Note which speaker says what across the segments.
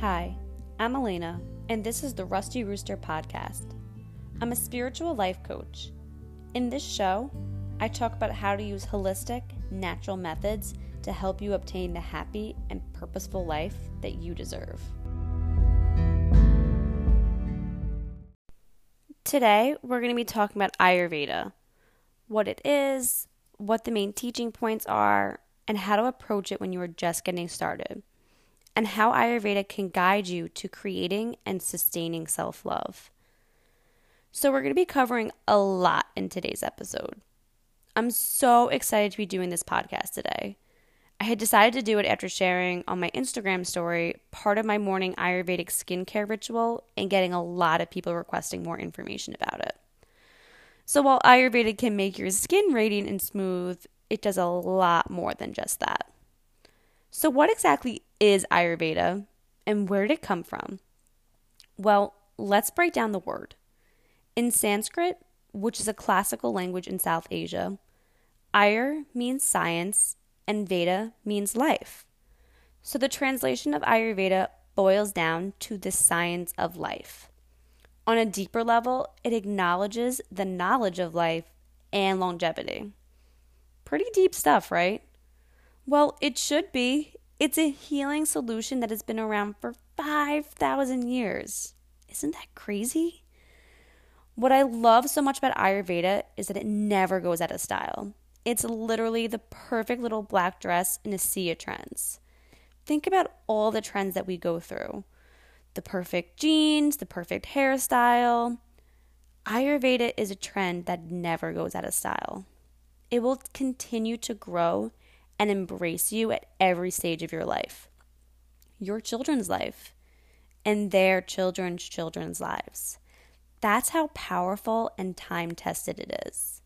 Speaker 1: Hi, I'm Elena, and this is the Rusty Rooster Podcast. I'm a spiritual life coach. In this show, I talk about how to use holistic, natural methods to help you obtain the happy and purposeful life that you deserve. Today, we're going to be talking about Ayurveda what it is, what the main teaching points are, and how to approach it when you are just getting started and how Ayurveda can guide you to creating and sustaining self love. So, we're going to be covering a lot in today's episode. I'm so excited to be doing this podcast today. I had decided to do it after sharing on my Instagram story part of my morning Ayurvedic skincare ritual and getting a lot of people requesting more information about it. So, while Ayurveda can make your skin radiant and smooth, it does a lot more than just that. So, what exactly is Ayurveda and where did it come from? Well, let's break down the word. In Sanskrit, which is a classical language in South Asia, Ayur means science and Veda means life. So the translation of Ayurveda boils down to the science of life. On a deeper level, it acknowledges the knowledge of life and longevity. Pretty deep stuff, right? Well, it should be it's a healing solution that has been around for 5,000 years. Isn't that crazy? What I love so much about Ayurveda is that it never goes out of style. It's literally the perfect little black dress in a sea of trends. Think about all the trends that we go through the perfect jeans, the perfect hairstyle. Ayurveda is a trend that never goes out of style. It will continue to grow and embrace you at every stage of your life your children's life and their children's children's lives. That's how powerful and time tested it is.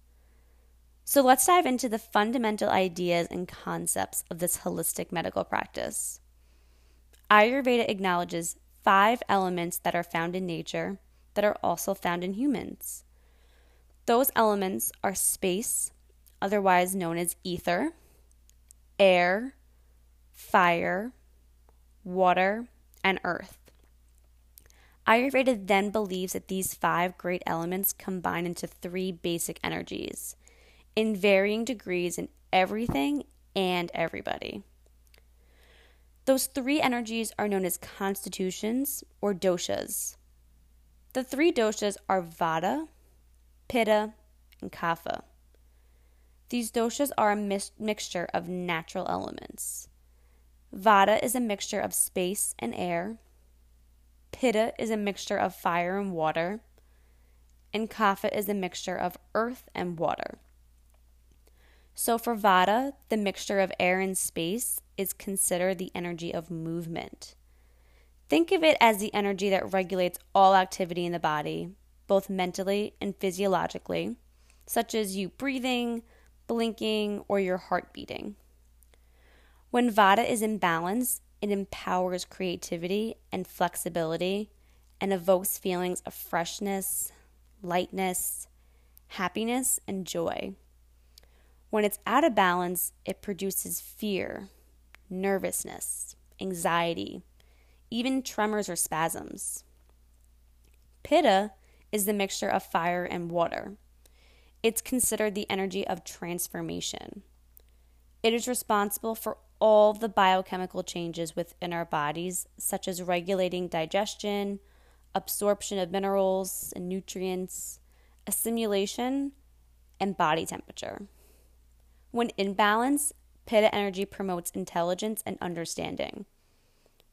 Speaker 1: So let's dive into the fundamental ideas and concepts of this holistic medical practice. Ayurveda acknowledges five elements that are found in nature that are also found in humans. Those elements are space, otherwise known as ether, air, fire, water, and earth. Ayurveda then believes that these five great elements combine into three basic energies in varying degrees in everything and everybody. Those three energies are known as constitutions or doshas. The three doshas are Vata, Pitta, and Kapha. These doshas are a mis- mixture of natural elements. Vata is a mixture of space and air. Pitta is a mixture of fire and water. And Kapha is a mixture of earth and water. So for Vata, the mixture of air and space is considered the energy of movement. Think of it as the energy that regulates all activity in the body, both mentally and physiologically, such as you breathing, blinking, or your heart beating. When Vata is in balance, it empowers creativity and flexibility and evokes feelings of freshness, lightness, happiness, and joy. When it's out of balance, it produces fear, nervousness, anxiety, even tremors or spasms. Pitta is the mixture of fire and water. It's considered the energy of transformation. It is responsible for all the biochemical changes within our bodies, such as regulating digestion, absorption of minerals and nutrients, assimilation, and body temperature. When in balance, Pitta energy promotes intelligence and understanding.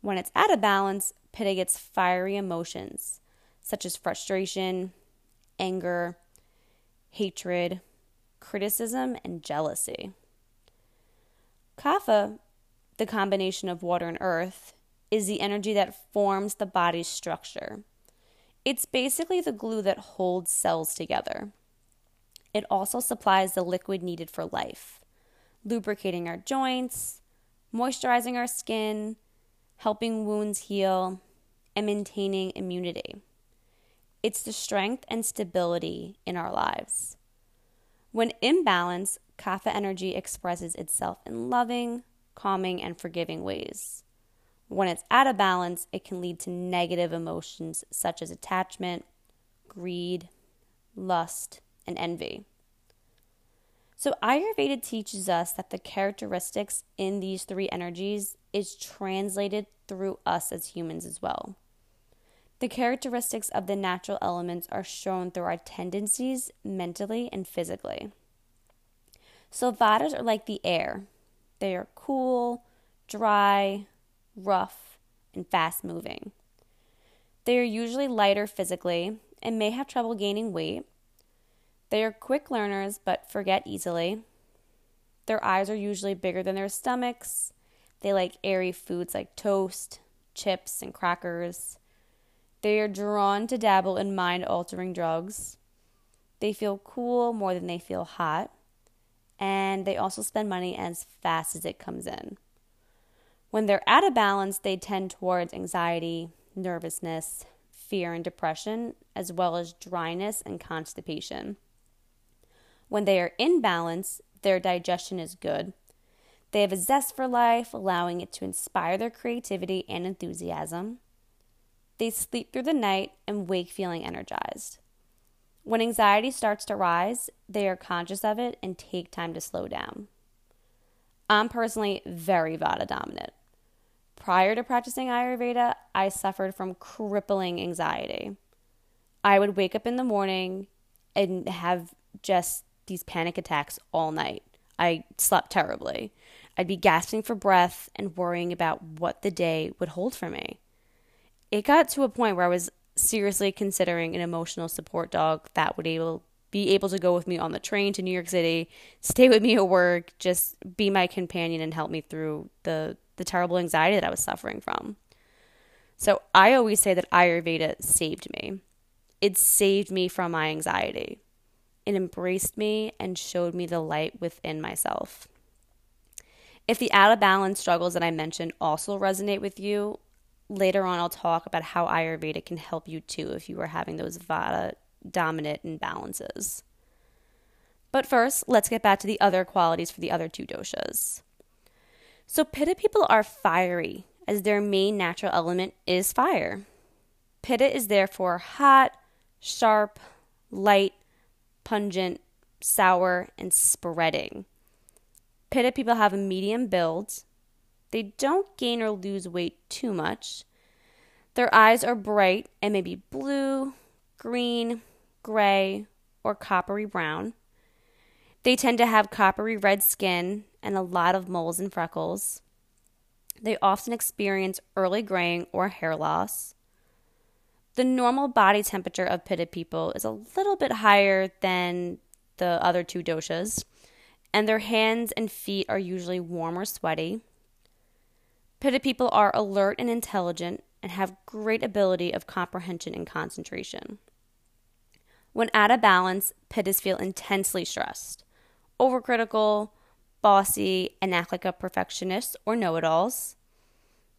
Speaker 1: When it's out of balance, Pitta gets fiery emotions, such as frustration, anger, hatred, criticism, and jealousy. Kapha, the combination of water and earth, is the energy that forms the body's structure. It's basically the glue that holds cells together. It also supplies the liquid needed for life, lubricating our joints, moisturizing our skin, helping wounds heal, and maintaining immunity. It's the strength and stability in our lives. When in balance, Kapha energy expresses itself in loving, calming, and forgiving ways. When it's out of balance, it can lead to negative emotions such as attachment, greed, lust, and envy. So, Ayurveda teaches us that the characteristics in these three energies is translated through us as humans as well. The characteristics of the natural elements are shown through our tendencies mentally and physically. So, Vatas are like the air they are cool, dry, rough, and fast moving. They are usually lighter physically and may have trouble gaining weight they are quick learners but forget easily. Their eyes are usually bigger than their stomachs. They like airy foods like toast, chips, and crackers. They are drawn to dabble in mind altering drugs. They feel cool more than they feel hot. And they also spend money as fast as it comes in. When they're out of balance, they tend towards anxiety, nervousness, fear, and depression, as well as dryness and constipation. When they are in balance, their digestion is good. They have a zest for life, allowing it to inspire their creativity and enthusiasm. They sleep through the night and wake feeling energized. When anxiety starts to rise, they are conscious of it and take time to slow down. I'm personally very Vata dominant. Prior to practicing Ayurveda, I suffered from crippling anxiety. I would wake up in the morning and have just these panic attacks all night. I slept terribly. I'd be gasping for breath and worrying about what the day would hold for me. It got to a point where I was seriously considering an emotional support dog that would able be able to go with me on the train to New York City, stay with me at work, just be my companion and help me through the the terrible anxiety that I was suffering from. So I always say that Ayurveda saved me. It saved me from my anxiety. It embraced me and showed me the light within myself. If the out of balance struggles that I mentioned also resonate with you, later on I'll talk about how Ayurveda can help you too if you are having those Vata dominant imbalances. But first, let's get back to the other qualities for the other two doshas. So, Pitta people are fiery, as their main natural element is fire. Pitta is therefore hot, sharp, light, pungent, sour, and spreading. Pitta people have a medium build. They don't gain or lose weight too much. Their eyes are bright and may be blue, green, gray, or coppery brown. They tend to have coppery red skin and a lot of moles and freckles. They often experience early graying or hair loss. The normal body temperature of Pitta people is a little bit higher than the other two doshas, and their hands and feet are usually warm or sweaty. Pitta people are alert and intelligent and have great ability of comprehension and concentration. When out of balance, Pittas feel intensely stressed, overcritical, bossy, and act like a perfectionist or know it alls.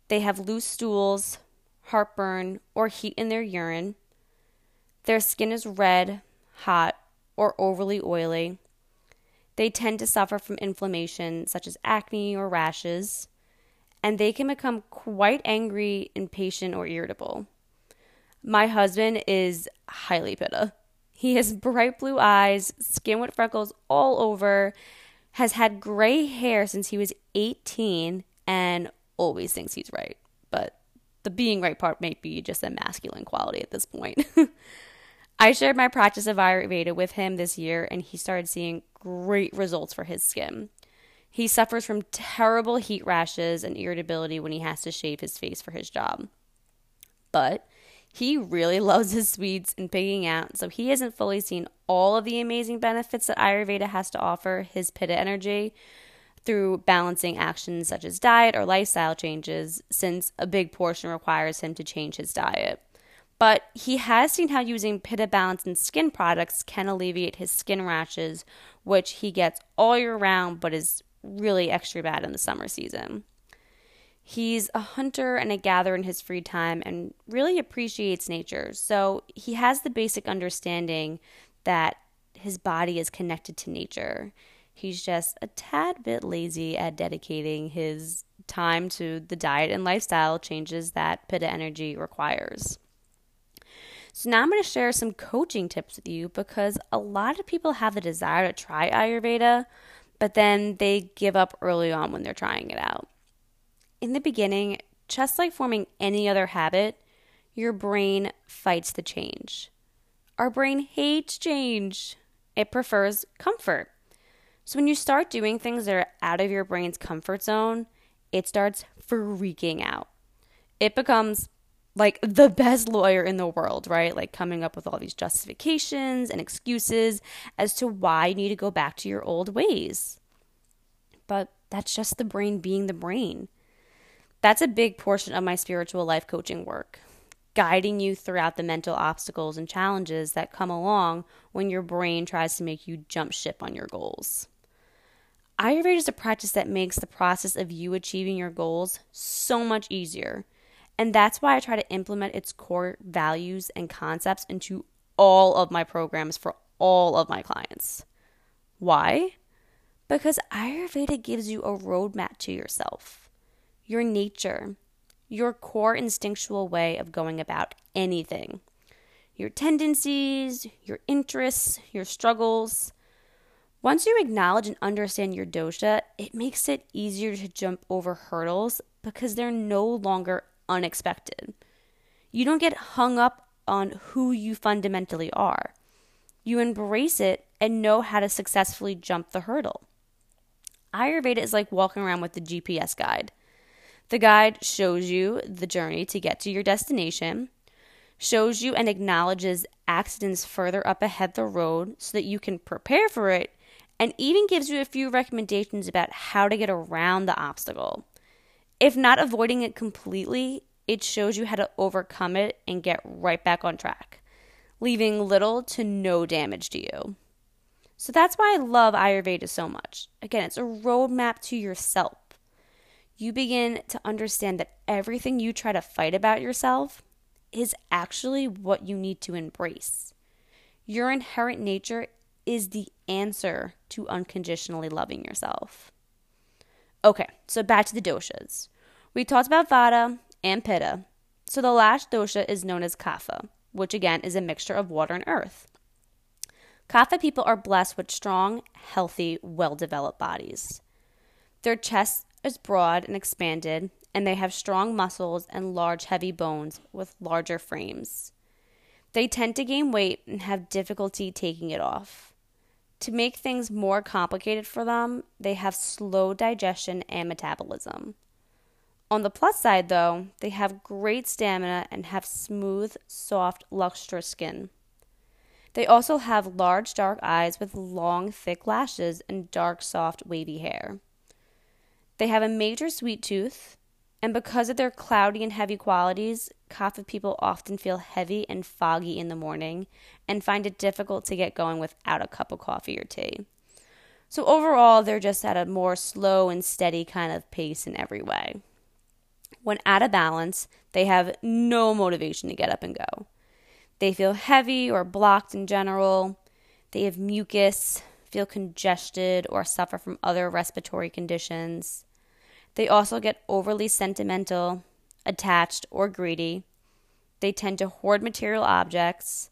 Speaker 1: They have loose stools, heartburn, or heat in their urine. Their skin is red, hot, or overly oily. They tend to suffer from inflammation such as acne or rashes, and they can become quite angry, impatient, or irritable. My husband is highly pitta. He has bright blue eyes, skin with freckles all over, has had gray hair since he was 18, and always thinks he's right. But the being right part might be just a masculine quality at this point. I shared my practice of Ayurveda with him this year, and he started seeing great results for his skin. He suffers from terrible heat rashes and irritability when he has to shave his face for his job. But he really loves his sweets and pigging out, so he hasn't fully seen all of the amazing benefits that Ayurveda has to offer his Pitta energy, through balancing actions such as diet or lifestyle changes, since a big portion requires him to change his diet. But he has seen how using Pitta Balance and skin products can alleviate his skin rashes, which he gets all year round but is really extra bad in the summer season. He's a hunter and a gatherer in his free time and really appreciates nature. So he has the basic understanding that his body is connected to nature. He's just a tad bit lazy at dedicating his time to the diet and lifestyle changes that Pitta Energy requires. So, now I'm going to share some coaching tips with you because a lot of people have the desire to try Ayurveda, but then they give up early on when they're trying it out. In the beginning, just like forming any other habit, your brain fights the change. Our brain hates change, it prefers comfort. So when you start doing things that are out of your brain's comfort zone, it starts freaking out. It becomes like the best lawyer in the world, right? Like coming up with all these justifications and excuses as to why you need to go back to your old ways. But that's just the brain being the brain. That's a big portion of my spiritual life coaching work, guiding you throughout the mental obstacles and challenges that come along when your brain tries to make you jump ship on your goals. Ayurveda is a practice that makes the process of you achieving your goals so much easier. And that's why I try to implement its core values and concepts into all of my programs for all of my clients. Why? Because Ayurveda gives you a roadmap to yourself, your nature, your core instinctual way of going about anything, your tendencies, your interests, your struggles once you acknowledge and understand your dosha, it makes it easier to jump over hurdles because they're no longer unexpected. You don't get hung up on who you fundamentally are. You embrace it and know how to successfully jump the hurdle. Ayurveda is like walking around with the GPS guide. The guide shows you the journey to get to your destination, shows you and acknowledges accidents further up ahead the road so that you can prepare for it and even gives you a few recommendations about how to get around the obstacle. If not avoiding it completely, it shows you how to overcome it and get right back on track, leaving little to no damage to you. So that's why I love Ayurveda so much. Again, it's a roadmap to yourself. You begin to understand that everything you try to fight about yourself is actually what you need to embrace. Your inherent nature is the answer to unconditionally loving yourself. Okay, so back to the doshas. We talked about Vata and Pitta. So the last dosha is known as Kapha, which again is a mixture of water and earth. Kapha people are blessed with strong, healthy, well developed bodies. Their chest is broad and expanded, and they have strong muscles and large, heavy bones with larger frames. They tend to gain weight and have difficulty taking it off. To make things more complicated for them, they have slow digestion and metabolism. On the plus side, though, they have great stamina and have smooth, soft, lustrous skin. They also have large, dark eyes with long, thick lashes and dark, soft, wavy hair. They have a major sweet tooth, and because of their cloudy and heavy qualities, Kapha people often feel heavy and foggy in the morning and find it difficult to get going without a cup of coffee or tea. So, overall, they're just at a more slow and steady kind of pace in every way. When out of balance, they have no motivation to get up and go. They feel heavy or blocked in general. They have mucus, feel congested, or suffer from other respiratory conditions. They also get overly sentimental, attached, or greedy. They tend to hoard material objects.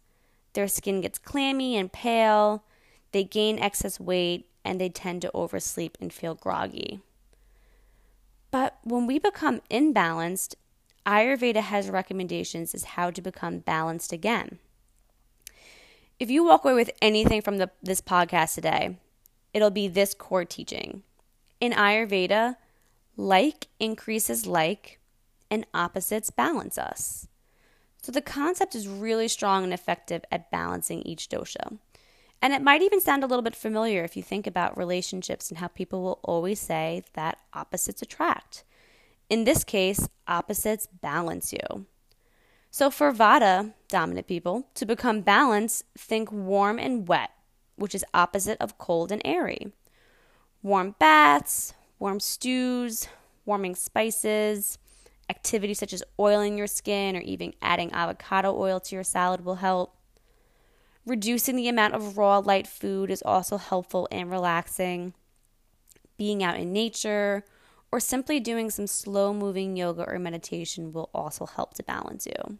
Speaker 1: Their skin gets clammy and pale. They gain excess weight and they tend to oversleep and feel groggy. But when we become imbalanced, Ayurveda has recommendations as how to become balanced again. If you walk away with anything from the, this podcast today, it'll be this core teaching. In Ayurveda, like increases like, and opposites balance us. So the concept is really strong and effective at balancing each dosha. And it might even sound a little bit familiar if you think about relationships and how people will always say that opposites attract. In this case, opposites balance you. So for Vata dominant people, to become balanced, think warm and wet, which is opposite of cold and airy. Warm baths, warm stews, warming spices, activities such as oiling your skin or even adding avocado oil to your salad will help. Reducing the amount of raw light food is also helpful and relaxing. Being out in nature or simply doing some slow moving yoga or meditation will also help to balance you.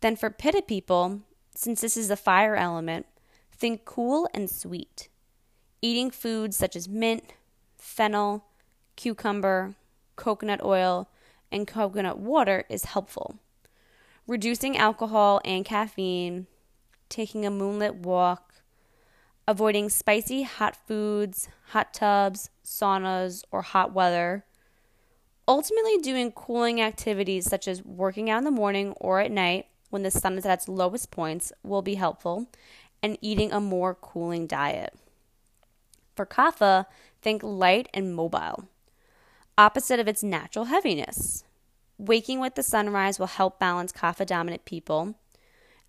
Speaker 1: Then for Pitta people, since this is the fire element, think cool and sweet. Eating foods such as mint, fennel, cucumber, coconut oil, and coconut water is helpful. Reducing alcohol and caffeine, taking a moonlit walk, avoiding spicy hot foods, hot tubs, saunas, or hot weather. Ultimately, doing cooling activities such as working out in the morning or at night when the sun is at its lowest points will be helpful, and eating a more cooling diet. For kapha, think light and mobile, opposite of its natural heaviness. Waking with the sunrise will help balance kapha dominant people.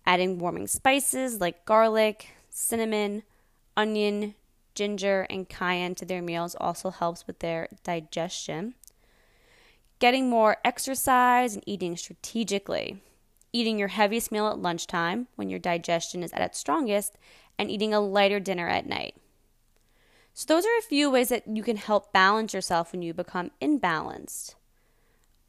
Speaker 1: Adding warming spices like garlic, cinnamon, onion, ginger, and cayenne to their meals also helps with their digestion. Getting more exercise and eating strategically. Eating your heaviest meal at lunchtime when your digestion is at its strongest, and eating a lighter dinner at night. So, those are a few ways that you can help balance yourself when you become imbalanced.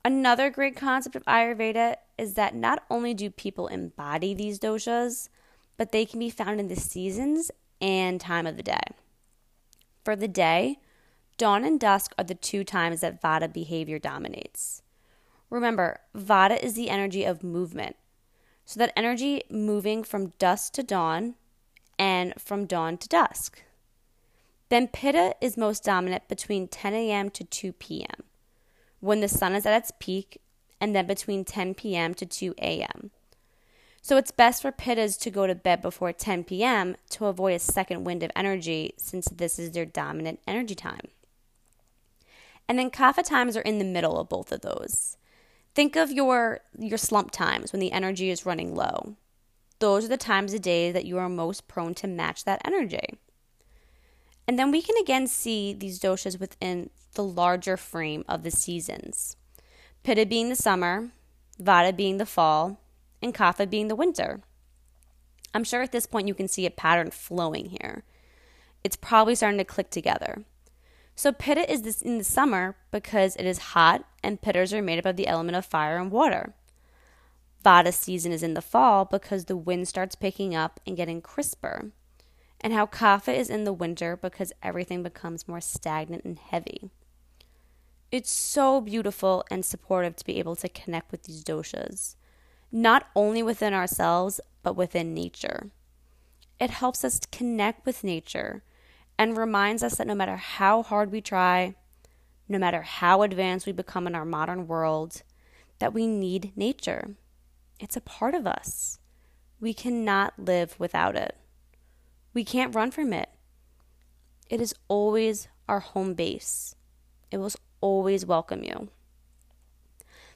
Speaker 1: Another great concept of Ayurveda is that not only do people embody these doshas, but they can be found in the seasons and time of the day. For the day, dawn and dusk are the two times that Vata behavior dominates. Remember, Vata is the energy of movement. So that energy moving from dusk to dawn and from dawn to dusk. Then Pitta is most dominant between 10 a.m. to 2 p.m when the sun is at its peak, and then between 10 p.m. to 2 a.m. So it's best for pittas to go to bed before 10 p.m. to avoid a second wind of energy since this is their dominant energy time. And then kapha times are in the middle of both of those. Think of your your slump times when the energy is running low. Those are the times of day that you are most prone to match that energy. And then we can again see these doshas within the larger frame of the seasons. Pitta being the summer, Vata being the fall, and Kapha being the winter. I'm sure at this point you can see a pattern flowing here. It's probably starting to click together. So Pitta is this in the summer because it is hot and Pittas are made up of the element of fire and water. Vata season is in the fall because the wind starts picking up and getting crisper. And how Kapha is in the winter because everything becomes more stagnant and heavy. It's so beautiful and supportive to be able to connect with these doshas, not only within ourselves, but within nature. It helps us to connect with nature and reminds us that no matter how hard we try, no matter how advanced we become in our modern world, that we need nature. It's a part of us. We cannot live without it. We can't run from it. It is always our home base. It will always welcome you.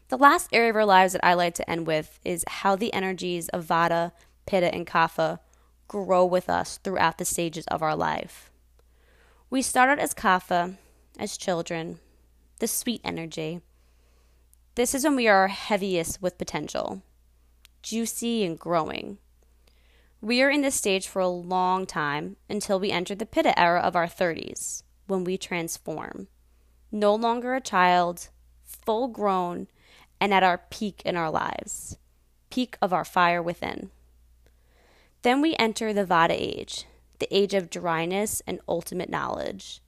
Speaker 1: The last area of our lives that I like to end with is how the energies of Vata, Pitta, and Kapha grow with us throughout the stages of our life. We start out as Kapha, as children, the sweet energy. This is when we are heaviest with potential, juicy and growing. We are in this stage for a long time until we enter the Pitta era of our 30s, when we transform no longer a child, full grown, and at our peak in our lives, peak of our fire within. Then we enter the Vata age, the age of dryness and ultimate knowledge,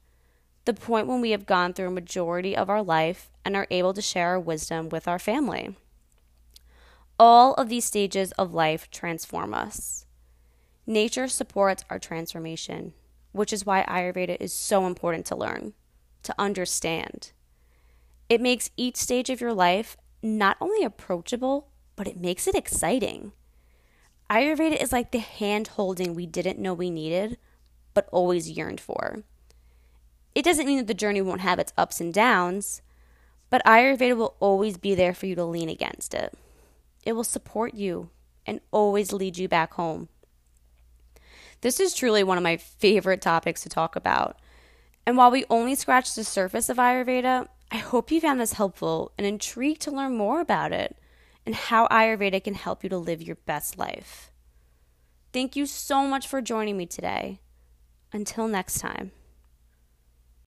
Speaker 1: the point when we have gone through a majority of our life and are able to share our wisdom with our family. All of these stages of life transform us. Nature supports our transformation, which is why Ayurveda is so important to learn to understand. It makes each stage of your life not only approachable, but it makes it exciting. Ayurveda is like the hand holding we didn't know we needed, but always yearned for. It doesn't mean that the journey won't have its ups and downs, but Ayurveda will always be there for you to lean against it. It will support you and always lead you back home. This is truly one of my favorite topics to talk about and while we only scratched the surface of Ayurveda, I hope you found this helpful and intrigued to learn more about it and how Ayurveda can help you to live your best life. Thank you so much for joining me today. Until next time.